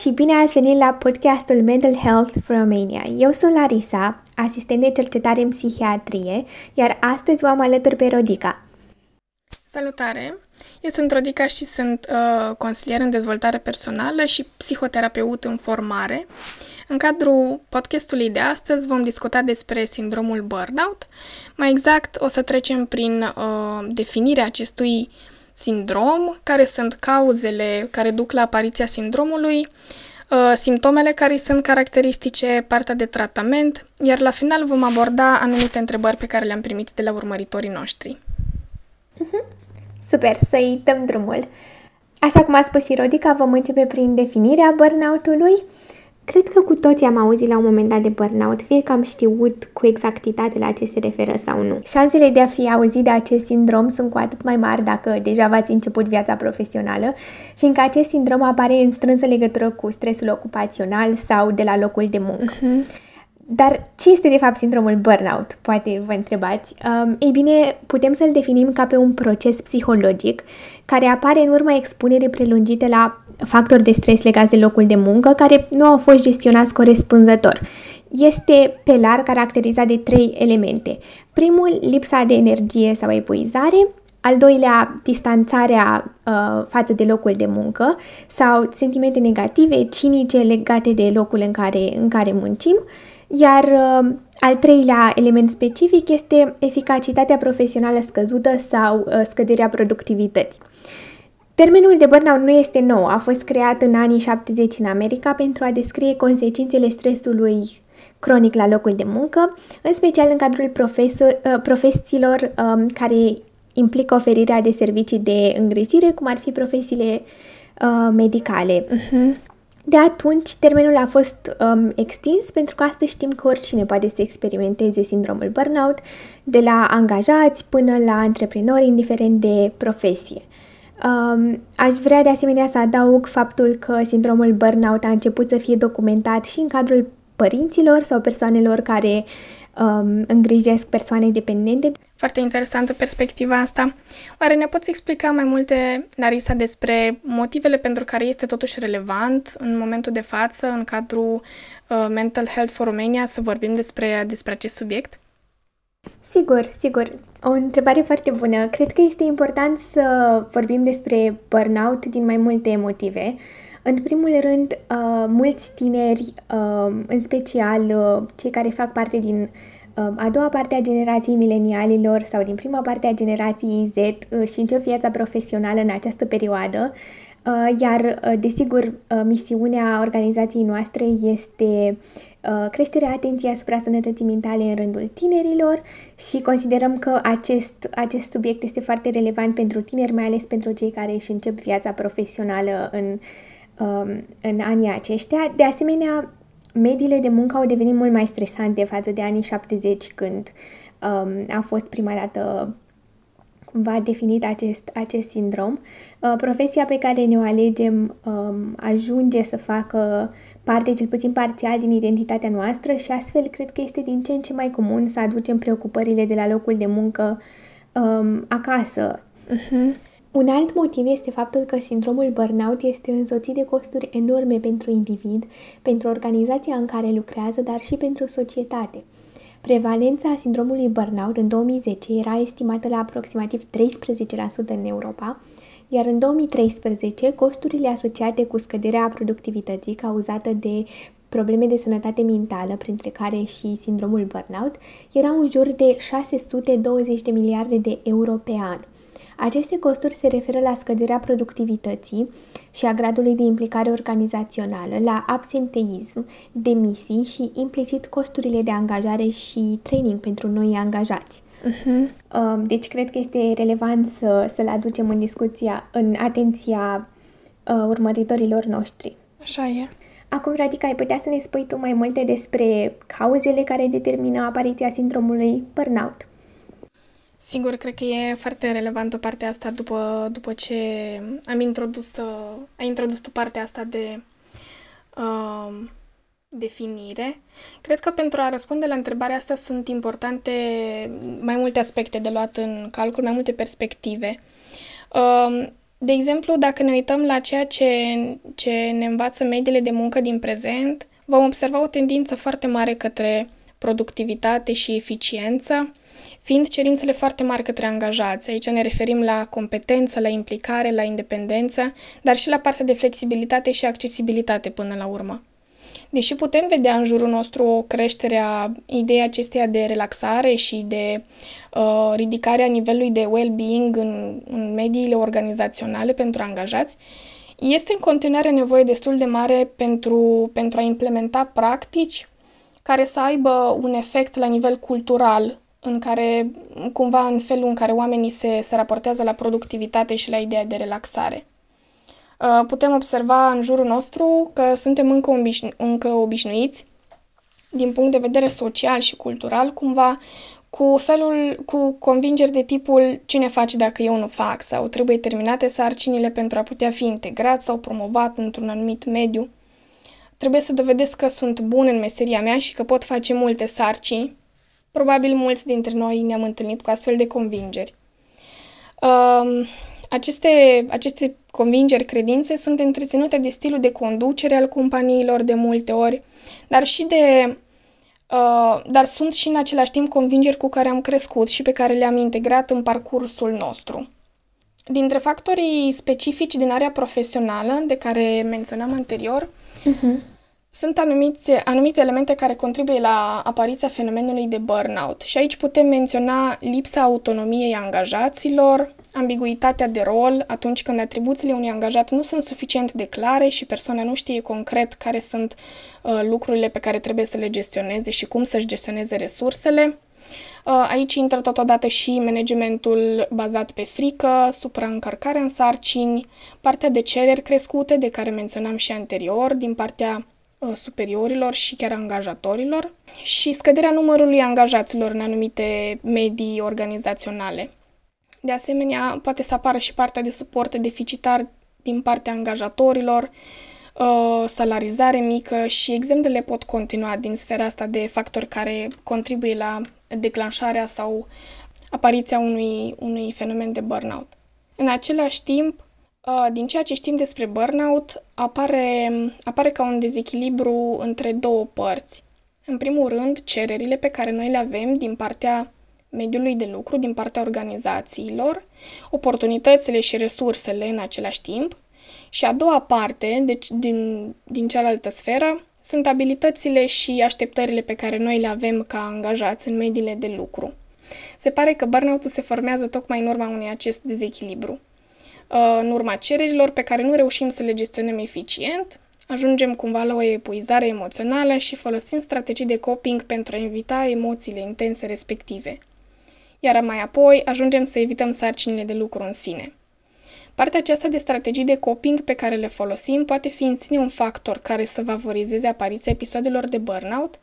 și bine ați venit la podcastul Mental Health for Romania. Eu sunt Larisa, asistent de cercetare în psihiatrie, iar astăzi o am alături pe Rodica. Salutare! Eu sunt Rodica și sunt uh, consilier în dezvoltare personală și psihoterapeut în formare. În cadrul podcastului de astăzi vom discuta despre sindromul burnout. Mai exact, o să trecem prin uh, definirea acestui sindrom, care sunt cauzele care duc la apariția sindromului, uh, simptomele care sunt caracteristice, partea de tratament, iar la final vom aborda anumite întrebări pe care le-am primit de la urmăritorii noștri. Uh-huh. Super, să-i dăm drumul. Așa cum a spus și Rodica, vom începe prin definirea burnout-ului. Cred că cu toții am auzit la un moment dat de burnout, fie că am știut cu exactitate la ce se referă sau nu. Șansele de a fi auzit de acest sindrom sunt cu atât mai mari dacă deja v-ați început viața profesională, fiindcă acest sindrom apare în strânsă legătură cu stresul ocupațional sau de la locul de muncă. Uh-huh. Dar ce este de fapt sindromul burnout? Poate vă întrebați. Um, ei bine, putem să-l definim ca pe un proces psihologic care apare în urma expunerii prelungite la factori de stres legați de locul de muncă care nu au fost gestionați corespunzător. Este pe larg caracterizat de trei elemente. Primul, lipsa de energie sau epuizare, al doilea, distanțarea uh, față de locul de muncă sau sentimente negative, cinice legate de locul în care, în care muncim iar uh, al treilea element specific este eficacitatea profesională scăzută sau uh, scăderea productivității. Termenul de burnout nu este nou, a fost creat în anii 70 în America pentru a descrie consecințele stresului cronic la locul de muncă, în special în cadrul profesor, uh, profesiilor um, care implică oferirea de servicii de îngrijire, cum ar fi profesiile uh, medicale. Uh-huh. De atunci, termenul a fost um, extins pentru că astăzi știm că oricine poate să experimenteze sindromul burnout, de la angajați până la antreprenori, indiferent de profesie. Um, aș vrea de asemenea să adaug faptul că sindromul burnout a început să fie documentat și în cadrul părinților sau persoanelor care um, îngrijesc persoane dependente. Foarte interesantă perspectiva asta. Oare ne poți explica mai multe, Larisa, despre motivele pentru care este totuși relevant în momentul de față, în cadrul uh, Mental Health for Romania, să vorbim despre, despre acest subiect? Sigur, sigur. O întrebare foarte bună. Cred că este important să vorbim despre burnout din mai multe motive. În primul rând, uh, mulți tineri, uh, în special uh, cei care fac parte din uh, a doua parte a generației milenialilor sau din prima parte a generației Z uh, și încep viața profesională în această perioadă, uh, iar, uh, desigur, uh, misiunea organizației noastre este uh, creșterea atenției asupra sănătății mentale în rândul tinerilor și considerăm că acest, acest subiect este foarte relevant pentru tineri, mai ales pentru cei care își încep viața profesională în uh, Um, în anii aceștia. De asemenea, mediile de muncă au devenit mult mai stresante față de anii 70 când um, a fost prima dată cumva definit acest, acest sindrom. Uh, profesia pe care ne-o alegem um, ajunge să facă parte, cel puțin parțial, din identitatea noastră și astfel cred că este din ce în ce mai comun să aducem preocupările de la locul de muncă um, acasă. Uh-huh. Un alt motiv este faptul că sindromul burnout este însoțit de costuri enorme pentru individ, pentru organizația în care lucrează, dar și pentru societate. Prevalența sindromului burnout în 2010 era estimată la aproximativ 13% în Europa, iar în 2013 costurile asociate cu scăderea productivității cauzată de probleme de sănătate mentală, printre care și sindromul burnout, erau în jur de 620 de miliarde de euro pe an. Aceste costuri se referă la scăderea productivității și a gradului de implicare organizațională, la absenteism, demisii și implicit costurile de angajare și training pentru noi angajați. Uh-huh. Deci cred că este relevant să, să-l aducem în discuția, în atenția uh, urmăritorilor noștri. Așa e. Acum, Radica, ai putea să ne spui tu mai multe despre cauzele care determină apariția sindromului burnout? Sigur, cred că e foarte relevantă partea asta după, după ce am introdus, ai introdus tu partea asta de uh, definire. Cred că pentru a răspunde la întrebarea asta sunt importante mai multe aspecte de luat în calcul, mai multe perspective. Uh, De exemplu, dacă ne uităm la ceea ce, ce ne învață mediile de muncă din prezent, vom observa o tendință foarte mare către productivitate și eficiență, fiind cerințele foarte mari către angajați. Aici ne referim la competență, la implicare, la independență, dar și la partea de flexibilitate și accesibilitate până la urmă. Deși putem vedea în jurul nostru o creștere a ideii acesteia de relaxare și de uh, ridicare a nivelului de well-being în, în mediile organizaționale pentru angajați, este în continuare nevoie destul de mare pentru, pentru a implementa practici care să aibă un efect la nivel cultural, în care, cumva, în felul în care oamenii se, se raportează la productivitate și la ideea de relaxare. Uh, putem observa în jurul nostru că suntem încă, obișnu- încă obișnuiți, din punct de vedere social și cultural, cumva, cu felul, cu convingeri de tipul cine face dacă eu nu fac sau trebuie terminate sarcinile pentru a putea fi integrat sau promovat într-un anumit mediu. Trebuie să dovedesc că sunt bun în meseria mea și că pot face multe sarcini. Probabil mulți dintre noi ne-am întâlnit cu astfel de convingeri. Uh, aceste, aceste convingeri, credințe sunt întreținute de stilul de conducere al companiilor de multe ori, dar și de Uh, dar sunt și în același timp convingeri cu care am crescut și pe care le-am integrat în parcursul nostru. Dintre factorii specifici din area profesională, de care menționam anterior, uh-huh. sunt anumiți, anumite elemente care contribuie la apariția fenomenului de burnout. Și aici putem menționa lipsa autonomiei angajaților, ambiguitatea de rol atunci când atribuțiile unui angajat nu sunt suficient de clare și persoana nu știe concret care sunt uh, lucrurile pe care trebuie să le gestioneze și cum să-și gestioneze resursele. Uh, aici intră totodată și managementul bazat pe frică, supraîncărcarea în sarcini, partea de cereri crescute de care menționam și anterior, din partea uh, superiorilor și chiar angajatorilor și scăderea numărului angajaților în anumite medii organizaționale. De asemenea, poate să apară și partea de suport deficitar din partea angajatorilor, uh, salarizare mică și exemplele pot continua din sfera asta de factori care contribuie la declanșarea sau apariția unui, unui fenomen de burnout. În același timp, uh, din ceea ce știm despre burnout, apare, apare ca un dezechilibru între două părți. În primul rând, cererile pe care noi le avem din partea mediului de lucru din partea organizațiilor, oportunitățile și resursele în același timp. Și a doua parte, deci din, din cealaltă sferă, sunt abilitățile și așteptările pe care noi le avem ca angajați în mediile de lucru. Se pare că burnout-ul se formează tocmai în urma unui acest dezechilibru. Uh, în urma cererilor pe care nu reușim să le gestionăm eficient, ajungem cumva la o epuizare emoțională și folosim strategii de coping pentru a evita emoțiile intense respective iar mai apoi ajungem să evităm sarcinile de lucru în sine. Partea aceasta de strategii de coping pe care le folosim poate fi în sine un factor care să favorizeze apariția episoadelor de burnout,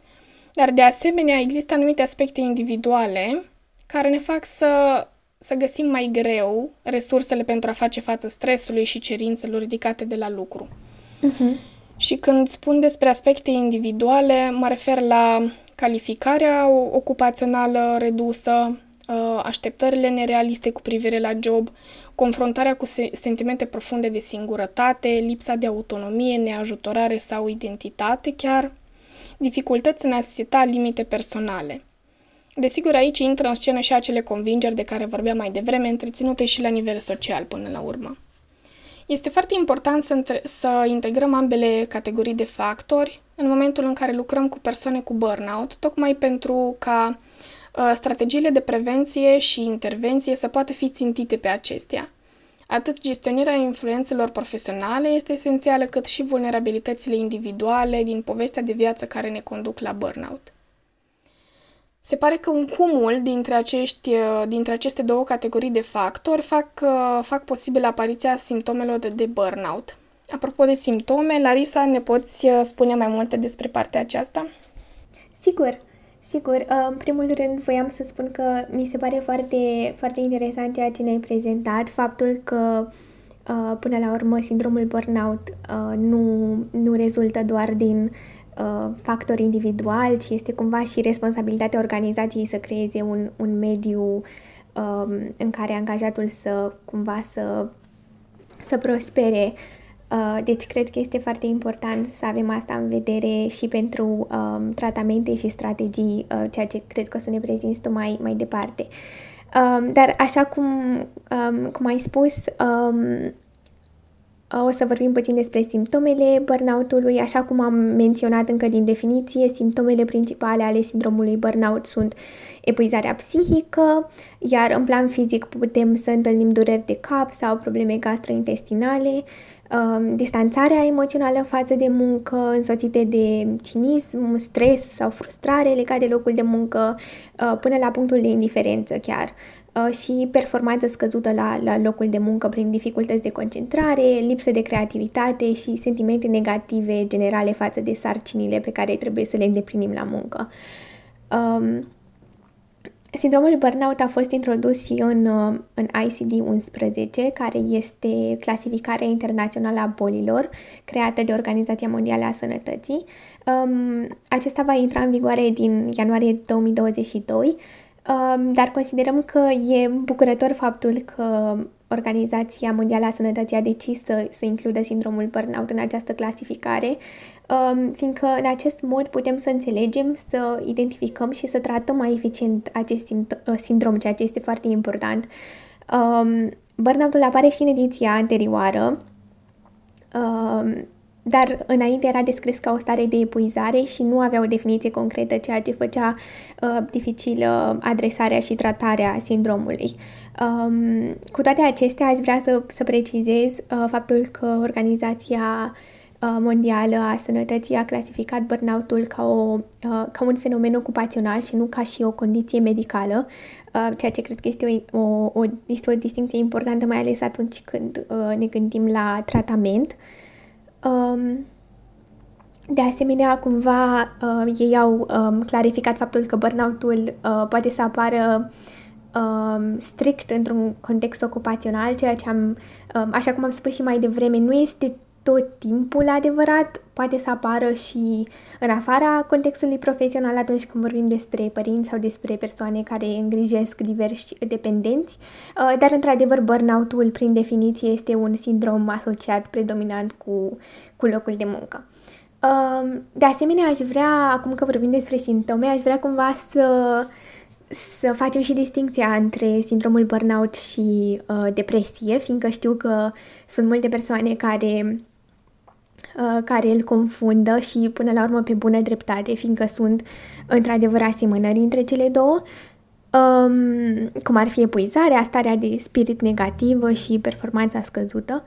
dar de asemenea există anumite aspecte individuale care ne fac să, să găsim mai greu resursele pentru a face față stresului și cerințelor ridicate de la lucru. Uh-huh. Și când spun despre aspecte individuale, mă refer la calificarea ocupațională redusă, Uh, așteptările nerealiste cu privire la job, confruntarea cu sentimente profunde de singurătate, lipsa de autonomie, neajutorare sau identitate chiar, dificultăți în a seta limite personale. Desigur, aici intră în scenă și acele convingeri de care vorbeam mai devreme, întreținute și la nivel social până la urmă. Este foarte important să, între- să integrăm ambele categorii de factori în momentul în care lucrăm cu persoane cu burnout, tocmai pentru ca Uh, strategiile de prevenție și intervenție să poată fi țintite pe acestea. Atât gestionarea influențelor profesionale este esențială, cât și vulnerabilitățile individuale din povestea de viață care ne conduc la burnout. Se pare că un cumul dintre, acești, uh, dintre aceste două categorii de factori fac, uh, fac posibil apariția simptomelor de, de burnout. Apropo de simptome, Larisa, ne poți spune mai multe despre partea aceasta? Sigur. Sigur, uh, în primul rând voiam să spun că mi se pare foarte, foarte interesant ceea ce ne-ai prezentat, faptul că uh, până la urmă sindromul burnout uh, nu, nu rezultă doar din factor individual, ci este cumva și responsabilitatea organizației să creeze un, un mediu um, în care angajatul să cumva să să prospere. Uh, deci cred că este foarte important să avem asta în vedere și pentru um, tratamente și strategii, uh, ceea ce cred că o să ne prezinți tu mai, mai departe. Um, dar așa cum, um, cum ai spus, um, o să vorbim puțin despre simptomele burnout-ului. Așa cum am menționat încă din definiție, simptomele principale ale sindromului burnout sunt epuizarea psihică, iar în plan fizic putem să întâlnim dureri de cap sau probleme gastrointestinale, um, distanțarea emoțională față de muncă, însoțite de cinism, stres sau frustrare legat de locul de muncă, uh, până la punctul de indiferență chiar. Uh, și performanță scăzută la, la locul de muncă prin dificultăți de concentrare, lipsă de creativitate și sentimente negative generale față de sarcinile pe care trebuie să le îndeplinim la muncă. Um, Sindromul burnout a fost introdus și în, uh, în ICD-11, care este clasificarea internațională a bolilor, creată de Organizația Mondială a Sănătății. Um, acesta va intra în vigoare din ianuarie 2022 Um, dar considerăm că e bucurător faptul că Organizația Mondială a Sănătății a decis să, să includă sindromul burnout în această clasificare, um, fiindcă în acest mod putem să înțelegem, să identificăm și să tratăm mai eficient acest uh, sindrom, ceea ce este foarte important. Um, burnout-ul apare și în ediția anterioară, um, dar înainte era descris ca o stare de epuizare și nu avea o definiție concretă, ceea ce făcea uh, dificilă adresarea și tratarea sindromului. Um, cu toate acestea, aș vrea să, să precizez uh, faptul că Organizația uh, Mondială a Sănătății a clasificat burnout-ul ca, o, uh, ca un fenomen ocupațional și nu ca și o condiție medicală, uh, ceea ce cred că este o, o, o, este o distinție importantă, mai ales atunci când uh, ne gândim la tratament. Uh, Um, de asemenea, cumva uh, ei au um, clarificat faptul că burnout-ul uh, poate să apară um, strict într-un context ocupațional, ceea ce am, um, așa cum am spus și mai devreme, nu este tot timpul adevărat, poate să apară și în afara contextului profesional atunci când vorbim despre părinți sau despre persoane care îngrijesc diversi dependenți, uh, dar într-adevăr burnout-ul prin definiție este un sindrom asociat predominant cu, cu locul de muncă. Um, de asemenea, aș vrea, acum că vorbim despre simptome, aș vrea cumva să să facem și distinția între sindromul burnout și uh, depresie, fiindcă știu că sunt multe persoane care Uh, care îl confundă și până la urmă pe bună dreptate, fiindcă sunt într-adevăr asemănări între cele două, um, cum ar fi epuizarea, starea de spirit negativă și performanța scăzută.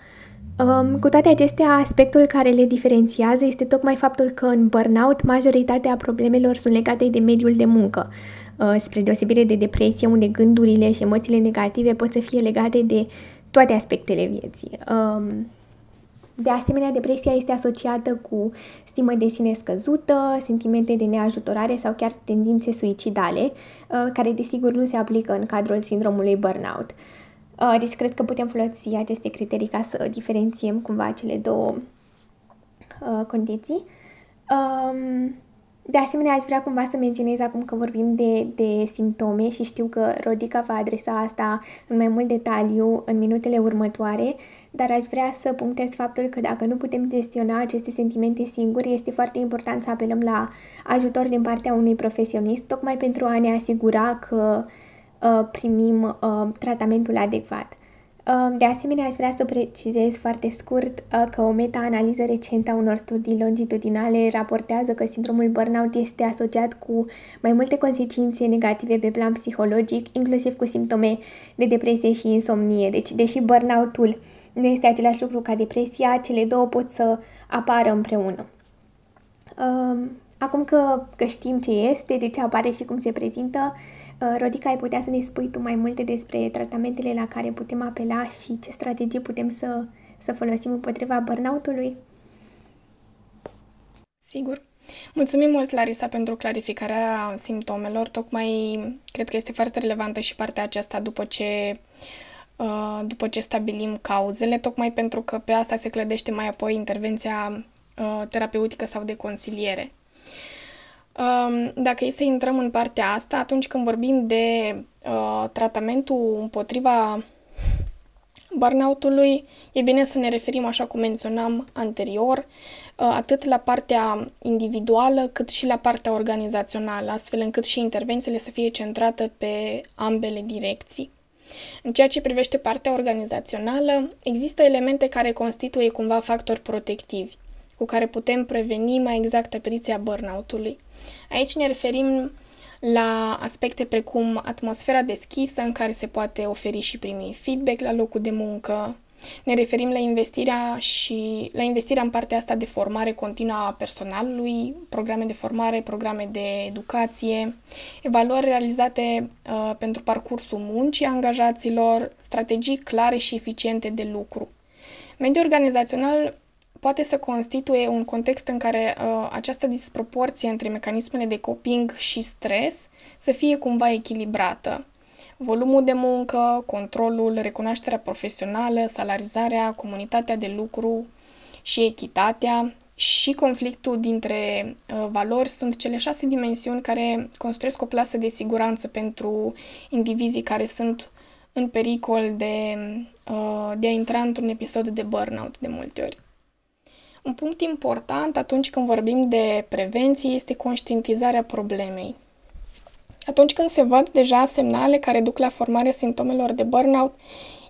Um, cu toate acestea, aspectul care le diferențiază este tocmai faptul că în burnout majoritatea problemelor sunt legate de mediul de muncă, uh, spre deosebire de depresie, unde gândurile și emoțiile negative pot să fie legate de toate aspectele vieții. Um, de asemenea, depresia este asociată cu stimă de sine scăzută, sentimente de neajutorare sau chiar tendințe suicidale, uh, care desigur nu se aplică în cadrul sindromului burnout. Uh, deci cred că putem folosi aceste criterii ca să diferențiem cumva cele două uh, condiții. Um, de asemenea, aș vrea cumva să menționez acum că vorbim de, de simptome și știu că Rodica va adresa asta în mai mult detaliu în minutele următoare, dar aș vrea să punctez faptul că dacă nu putem gestiona aceste sentimente singuri, este foarte important să apelăm la ajutor din partea unui profesionist, tocmai pentru a ne asigura că uh, primim uh, tratamentul adecvat. De asemenea, aș vrea să precizez foarte scurt uh, că o meta-analiză recentă a unor studii longitudinale raportează că sindromul burnout este asociat cu mai multe consecințe negative pe plan psihologic, inclusiv cu simptome de depresie și insomnie. Deci, deși burnout-ul nu este același lucru ca depresia, cele două pot să apară împreună. Um, acum că, că știm ce este, de ce apare și cum se prezintă, Uh, Rodica, ai putea să ne spui tu mai multe despre tratamentele la care putem apela și ce strategii putem să, să folosim împotriva burnout-ului? Sigur. Mulțumim mult, Larisa, pentru clarificarea simptomelor. Tocmai cred că este foarte relevantă și partea aceasta după ce, uh, după ce stabilim cauzele, tocmai pentru că pe asta se clădește mai apoi intervenția uh, terapeutică sau de consiliere. Dacă e să intrăm în partea asta, atunci când vorbim de uh, tratamentul împotriva burnout-ului, e bine să ne referim, așa cum menționam anterior, uh, atât la partea individuală cât și la partea organizațională, astfel încât și intervențiile să fie centrate pe ambele direcții. În ceea ce privește partea organizațională, există elemente care constituie cumva factori protectivi, cu care putem preveni mai exact apariția burnout-ului. Aici ne referim la aspecte precum atmosfera deschisă în care se poate oferi și primi feedback la locul de muncă. Ne referim la investirea și la investirea în partea asta de formare continuă a personalului, programe de formare, programe de educație, evaluări realizate uh, pentru parcursul muncii angajaților, strategii clare și eficiente de lucru. Mediul organizațional poate să constituie un context în care uh, această disproporție între mecanismele de coping și stres să fie cumva echilibrată. Volumul de muncă, controlul, recunoașterea profesională, salarizarea, comunitatea de lucru și echitatea și conflictul dintre uh, valori sunt cele șase dimensiuni care construiesc o plasă de siguranță pentru indivizii care sunt în pericol de, uh, de a intra într-un episod de burnout de multe ori. Un punct important atunci când vorbim de prevenție este conștientizarea problemei. Atunci când se văd deja semnale care duc la formarea simptomelor de burnout,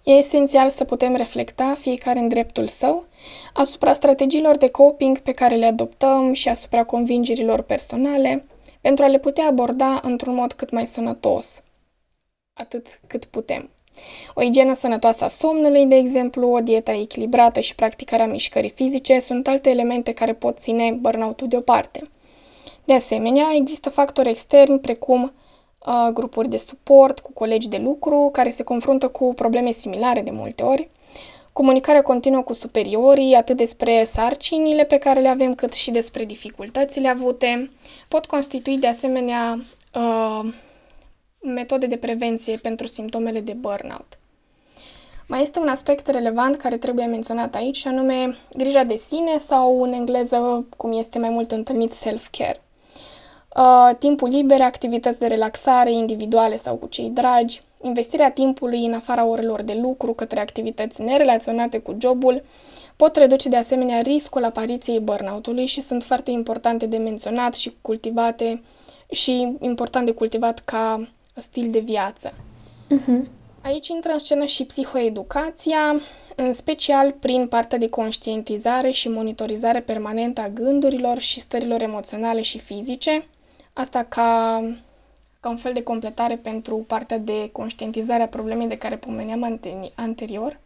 e esențial să putem reflecta fiecare în dreptul său asupra strategiilor de coping pe care le adoptăm și asupra convingerilor personale pentru a le putea aborda într-un mod cât mai sănătos, atât cât putem. O igienă sănătoasă a somnului, de exemplu, o dietă echilibrată și practicarea mișcării fizice sunt alte elemente care pot ține burnout-ul deoparte. De asemenea, există factori externi precum uh, grupuri de suport cu colegi de lucru care se confruntă cu probleme similare de multe ori, comunicarea continuă cu superiorii, atât despre sarcinile pe care le avem, cât și despre dificultățile avute, pot constitui de asemenea uh, metode de prevenție pentru simptomele de burnout. Mai este un aspect relevant care trebuie menționat aici, și anume grija de sine sau în engleză, cum este mai mult întâlnit, self-care. Uh, timpul liber, activități de relaxare individuale sau cu cei dragi, investirea timpului în afara orelor de lucru către activități nerelaționate cu jobul, pot reduce de asemenea riscul apariției burnout-ului și sunt foarte importante de menționat și cultivate și important de cultivat ca stil de viață. Uh-huh. Aici intră în scenă și psihoeducația, în special prin partea de conștientizare și monitorizare permanentă a gândurilor și stărilor emoționale și fizice. Asta ca, ca un fel de completare pentru partea de conștientizare a problemei de care pomeneam anterior.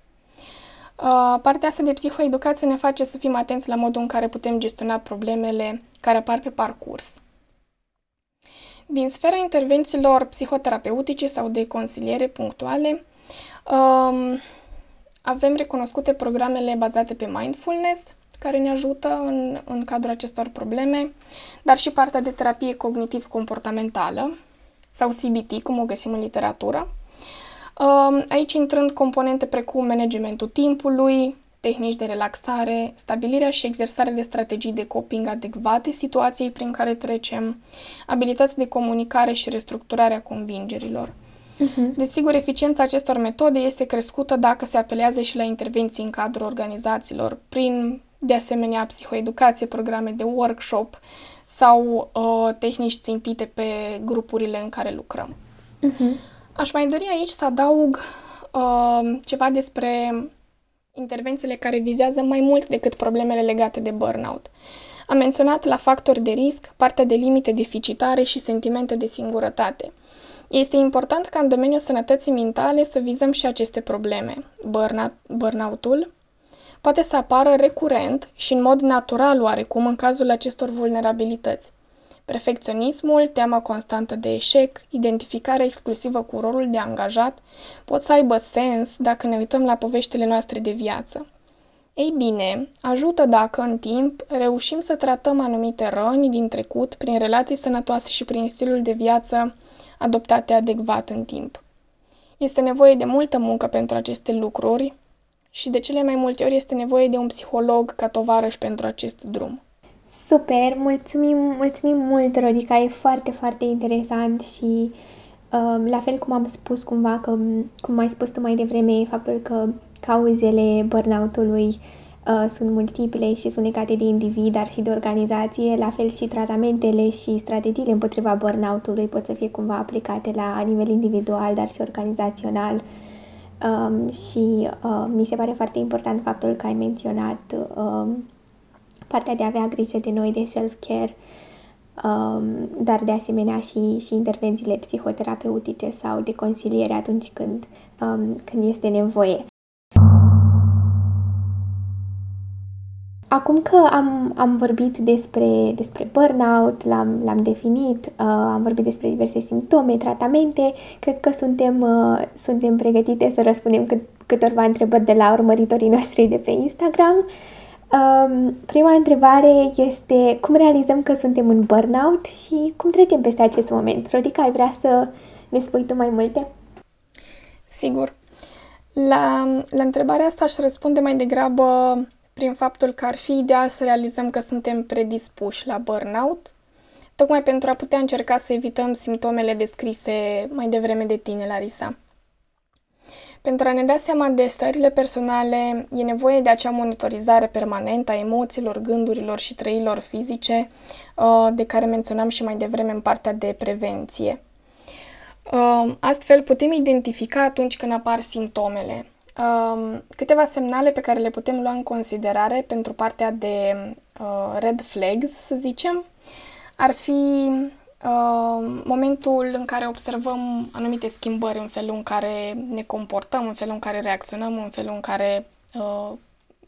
Uh, partea asta de psihoeducație ne face să fim atenți la modul în care putem gestiona problemele care apar pe parcurs. Din sfera intervențiilor psihoterapeutice sau de consiliere punctuale, um, avem recunoscute programele bazate pe mindfulness, care ne ajută în, în cadrul acestor probleme, dar și partea de terapie cognitiv-comportamentală, sau CBT, cum o găsim în literatură. Um, aici intrând componente precum managementul timpului, tehnici de relaxare, stabilirea și exersarea de strategii de coping adecvate situației prin care trecem, abilități de comunicare și restructurarea convingerilor. Uh-huh. Desigur, eficiența acestor metode este crescută dacă se apelează și la intervenții în cadrul organizațiilor, prin, de asemenea, psihoeducație, programe de workshop sau uh, tehnici țintite pe grupurile în care lucrăm. Uh-huh. Aș mai dori aici să adaug uh, ceva despre intervențiile care vizează mai mult decât problemele legate de burnout. Am menționat la factori de risc partea de limite deficitare și sentimente de singurătate. Este important ca în domeniul sănătății mentale să vizăm și aceste probleme. Burnout-ul poate să apară recurent și în mod natural oarecum în cazul acestor vulnerabilități. Perfecționismul, teama constantă de eșec, identificarea exclusivă cu rolul de angajat pot să aibă sens dacă ne uităm la poveștile noastre de viață. Ei bine, ajută dacă în timp reușim să tratăm anumite răni din trecut prin relații sănătoase și prin stilul de viață adoptate adecvat în timp. Este nevoie de multă muncă pentru aceste lucruri și de cele mai multe ori este nevoie de un psiholog ca tovarăș pentru acest drum. Super, mulțumim, mulțumim mult, Rodica, e foarte, foarte interesant și uh, la fel cum am spus cumva, că, cum ai spus tu mai devreme, faptul că cauzele burnout-ului uh, sunt multiple și sunt legate de individ, dar și de organizație, la fel și tratamentele și strategiile împotriva burnout-ului pot să fie cumva aplicate la nivel individual, dar și organizațional. Um, și uh, mi se pare foarte important faptul că ai menționat uh, partea de a avea grijă de noi, de self-care, um, dar de asemenea și, și intervențiile psihoterapeutice sau de consiliere atunci când, um, când este nevoie. Acum că am, am vorbit despre, despre burnout, l-am, l-am definit, uh, am vorbit despre diverse simptome, tratamente, cred că suntem, uh, suntem pregătite să răspundem cât, câtorva întrebări de la urmăritorii noștri de pe Instagram. Uh, prima întrebare este cum realizăm că suntem în burnout și cum trecem peste acest moment. Rodica, ai vrea să ne spui tu mai multe? Sigur. La, la întrebarea asta aș răspunde mai degrabă prin faptul că ar fi ideal să realizăm că suntem predispuși la burnout, tocmai pentru a putea încerca să evităm simptomele descrise mai devreme de tine, Larisa. Pentru a ne da seama de stările personale, e nevoie de acea monitorizare permanentă a emoțiilor, gândurilor și trăilor fizice, uh, de care menționam și mai devreme în partea de prevenție. Uh, astfel, putem identifica atunci când apar simptomele, Um, câteva semnale pe care le putem lua în considerare pentru partea de uh, red flags, să zicem, ar fi uh, momentul în care observăm anumite schimbări în felul în care ne comportăm, în felul în care reacționăm, în felul în care uh,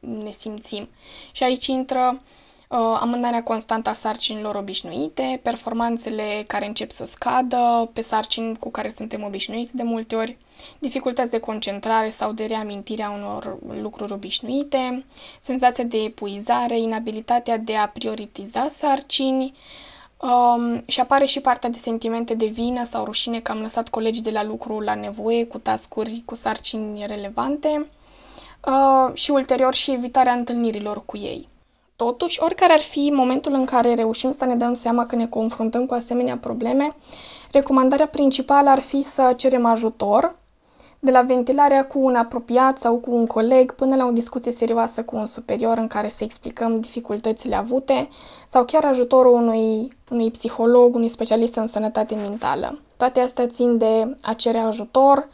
ne simțim. Și aici intră uh, amânarea constantă a sarcinilor obișnuite, performanțele care încep să scadă pe sarcini cu care suntem obișnuiți de multe ori, dificultăți de concentrare sau de reamintire a unor lucruri obișnuite, senzația de epuizare, inabilitatea de a prioritiza sarcini, Um, și apare și partea de sentimente de vină sau rușine că am lăsat colegii de la lucru la nevoie cu tascuri, cu sarcini relevante uh, și ulterior și evitarea întâlnirilor cu ei. Totuși, oricare ar fi momentul în care reușim să ne dăm seama că ne confruntăm cu asemenea probleme, recomandarea principală ar fi să cerem ajutor, de la ventilarea cu un apropiat sau cu un coleg până la o discuție serioasă cu un superior în care să explicăm dificultățile avute sau chiar ajutorul unui, unui psiholog, unui specialist în sănătate mentală. Toate astea țin de a cere ajutor,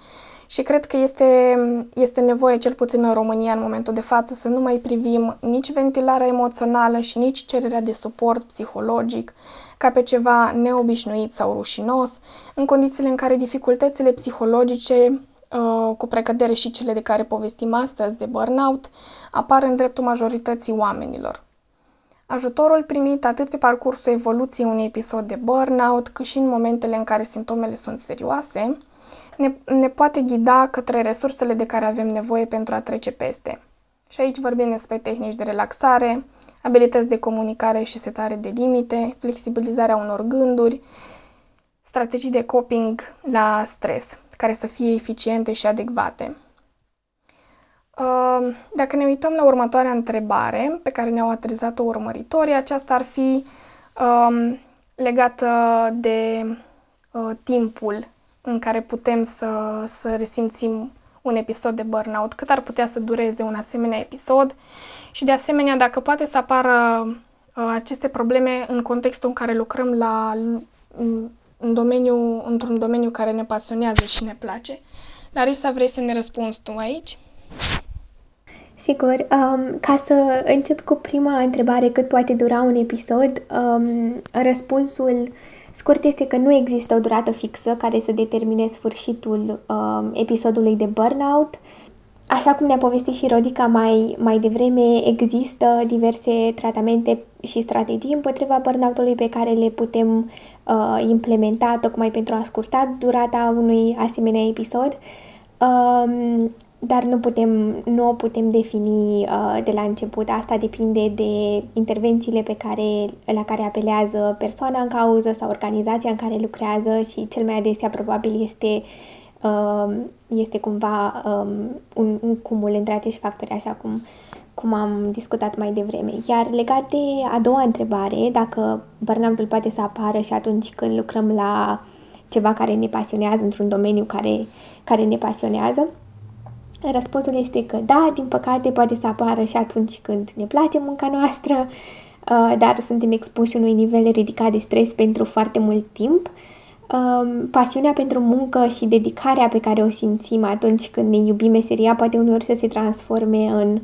și cred că este, este nevoie, cel puțin în România, în momentul de față, să nu mai privim nici ventilarea emoțională și nici cererea de suport psihologic ca pe ceva neobișnuit sau rușinos, în condițiile în care dificultățile psihologice uh, cu precădere și cele de care povestim astăzi, de burnout, apar în dreptul majorității oamenilor. Ajutorul primit atât pe parcursul evoluției unui episod de burnout, cât și în momentele în care simptomele sunt serioase, ne, ne poate ghida către resursele de care avem nevoie pentru a trece peste. Și aici vorbim despre tehnici de relaxare, abilități de comunicare și setare de limite, flexibilizarea unor gânduri, strategii de coping la stres, care să fie eficiente și adecvate. Uh, dacă ne uităm la următoarea întrebare pe care ne-au atrezat-o urmăritorii, aceasta ar fi um, legată de uh, timpul în care putem să, să resimțim un episod de burnout, cât ar putea să dureze un asemenea episod și de asemenea dacă poate să apară uh, aceste probleme în contextul în care lucrăm la, în, în domeniu, într-un domeniu care ne pasionează și ne place. Larisa, vrei să ne răspunzi tu aici? Sigur. Um, ca să încep cu prima întrebare, cât poate dura un episod, um, răspunsul Scurt este că nu există o durată fixă care să determine sfârșitul uh, episodului de burnout. Așa cum ne-a povestit și Rodica mai, mai devreme, există diverse tratamente și strategii împotriva burnout-ului pe care le putem uh, implementa tocmai pentru a scurta durata unui asemenea episod. Uh, dar nu putem, nu o putem defini uh, de la început. Asta depinde de intervențiile pe care, la care apelează persoana în cauză sau organizația în care lucrează și cel mai adesea probabil este, uh, este cumva um, un, un cumul între acești factori, așa cum, cum am discutat mai devreme. Iar legat de a doua întrebare, dacă burnout poate să apară și atunci când lucrăm la ceva care ne pasionează, într-un domeniu care, care ne pasionează, Răspunsul este că da, din păcate poate să apară și atunci când ne place munca noastră, uh, dar suntem expuși unui nivel ridicat de stres pentru foarte mult timp. Um, pasiunea pentru muncă și dedicarea pe care o simțim atunci când ne iubim meseria poate uneori să se transforme în,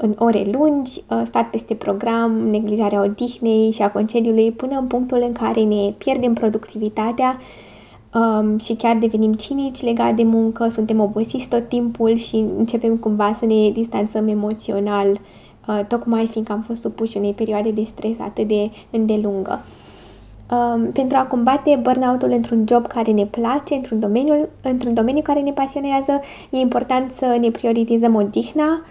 în ore lungi, uh, stat peste program, neglijarea odihnei și a concediului, până în punctul în care ne pierdem productivitatea um, și chiar devenim cinici legat de muncă, suntem obosiți tot timpul și începem cumva să ne distanțăm emoțional, uh, tocmai fiindcă am fost supuși unei perioade de stres atât de îndelungă. Um, pentru a combate burnout-ul într-un job care ne place, într-un domeniu, într-un domeniu care ne pasionează, e important să ne prioritizăm odihna,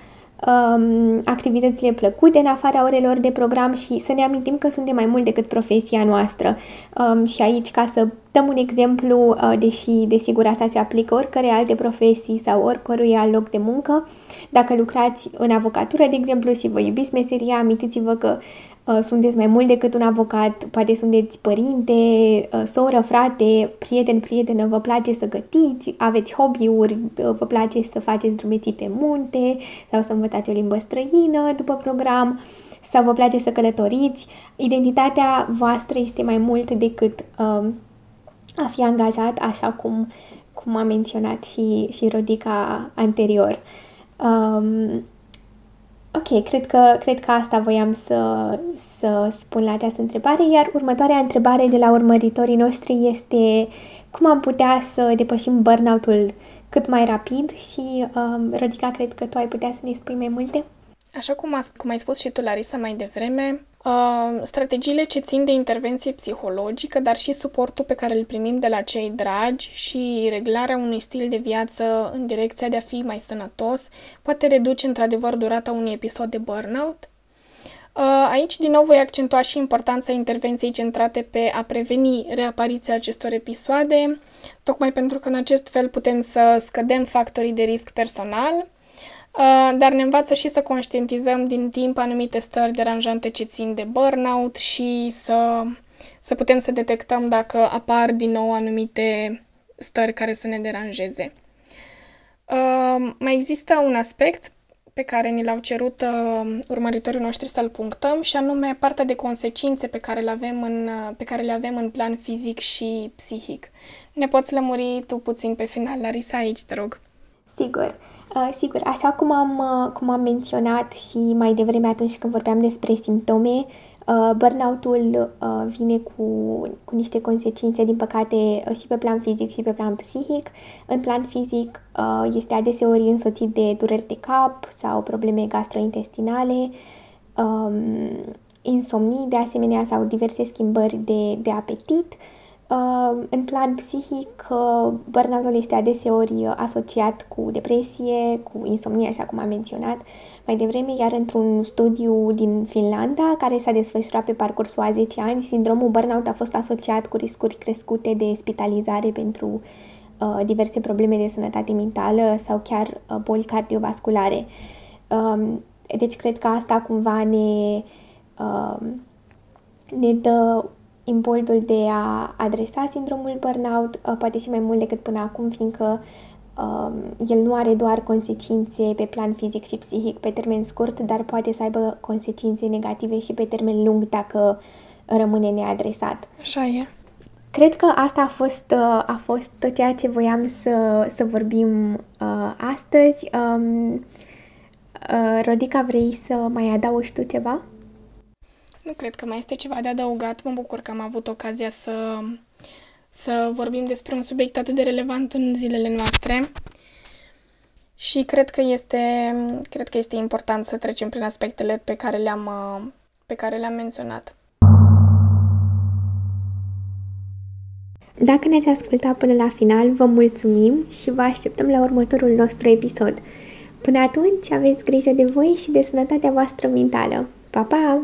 um, activitățile plăcute în afara orelor de program și să ne amintim că suntem mai mult decât profesia noastră. Um, și aici, ca să dăm un exemplu, uh, deși desigur asta se aplică oricărei alte profesii sau oricărui alt loc de muncă, dacă lucrați în avocatură, de exemplu, și vă iubiți meseria, amintiți-vă că Uh, sunteți mai mult decât un avocat, poate sunteți părinte, uh, soră, frate, prieten, prietenă, vă place să gătiți, aveți hobby-uri, uh, vă place să faceți drumeții pe munte sau să învățați o limbă străină după program sau vă place să călătoriți. Identitatea voastră este mai mult decât um, a fi angajat, așa cum, cum a menționat și, și Rodica anterior. Um, Ok, cred că, cred că asta voiam să, să spun la această întrebare, iar următoarea întrebare de la urmăritorii noștri este cum am putea să depășim burnout-ul cât mai rapid și, um, Rodica, cred că tu ai putea să ne spui mai multe? Așa cum, a, cum ai spus și tu, Larisa, mai devreme, uh, strategiile ce țin de intervenție psihologică, dar și suportul pe care îl primim de la cei dragi și reglarea unui stil de viață în direcția de a fi mai sănătos, poate reduce într-adevăr durata unui episod de burnout. Uh, aici, din nou, voi accentua și importanța intervenției centrate pe a preveni reapariția acestor episoade, tocmai pentru că în acest fel putem să scădem factorii de risc personal, Uh, dar ne învață și să conștientizăm din timp anumite stări deranjante ce țin de burnout și să, să putem să detectăm dacă apar din nou anumite stări care să ne deranjeze. Uh, mai există un aspect pe care ni l-au cerut uh, urmăritorii noștri să-l punctăm și anume partea de consecințe pe care le avem în, uh, pe care le avem în plan fizic și psihic. Ne poți lămuri tu puțin pe final, Larisa, aici, te rog. Sigur. Uh, sigur, așa cum am, uh, cum am menționat și mai devreme atunci când vorbeam despre simptome, uh, burnout-ul uh, vine cu, cu niște consecințe, din păcate, uh, și pe plan fizic și pe plan psihic. În plan fizic uh, este adeseori însoțit de dureri de cap sau probleme gastrointestinale, um, insomnii de asemenea sau diverse schimbări de, de apetit. Uh, Uh, în plan psihic, uh, burnout este adeseori asociat cu depresie, cu insomnie, așa cum am menționat mai devreme, iar într-un studiu din Finlanda, care s-a desfășurat pe parcursul a 10 ani, sindromul burnout a fost asociat cu riscuri crescute de spitalizare pentru uh, diverse probleme de sănătate mentală sau chiar uh, boli cardiovasculare. Uh, deci, cred că asta cumva ne, uh, ne dă imboldul de a adresa sindromul burnout, uh, poate și mai mult decât până acum, fiindcă um, el nu are doar consecințe pe plan fizic și psihic pe termen scurt, dar poate să aibă consecințe negative și pe termen lung dacă rămâne neadresat. Așa e. Cred că asta a fost, uh, a fost tot ceea ce voiam să, să vorbim uh, astăzi. Um, uh, Rodica, vrei să mai adaugi tu ceva? Nu cred că mai este ceva de adăugat. Mă bucur că am avut ocazia să, să vorbim despre un subiect atât de relevant în zilele noastre. Și cred că este, cred că este important să trecem prin aspectele pe care le-am, pe care le-am menționat. Dacă ne-ați ascultat până la final, vă mulțumim și vă așteptăm la următorul nostru episod. Până atunci, aveți grijă de voi și de sănătatea voastră mentală. Pa, pa!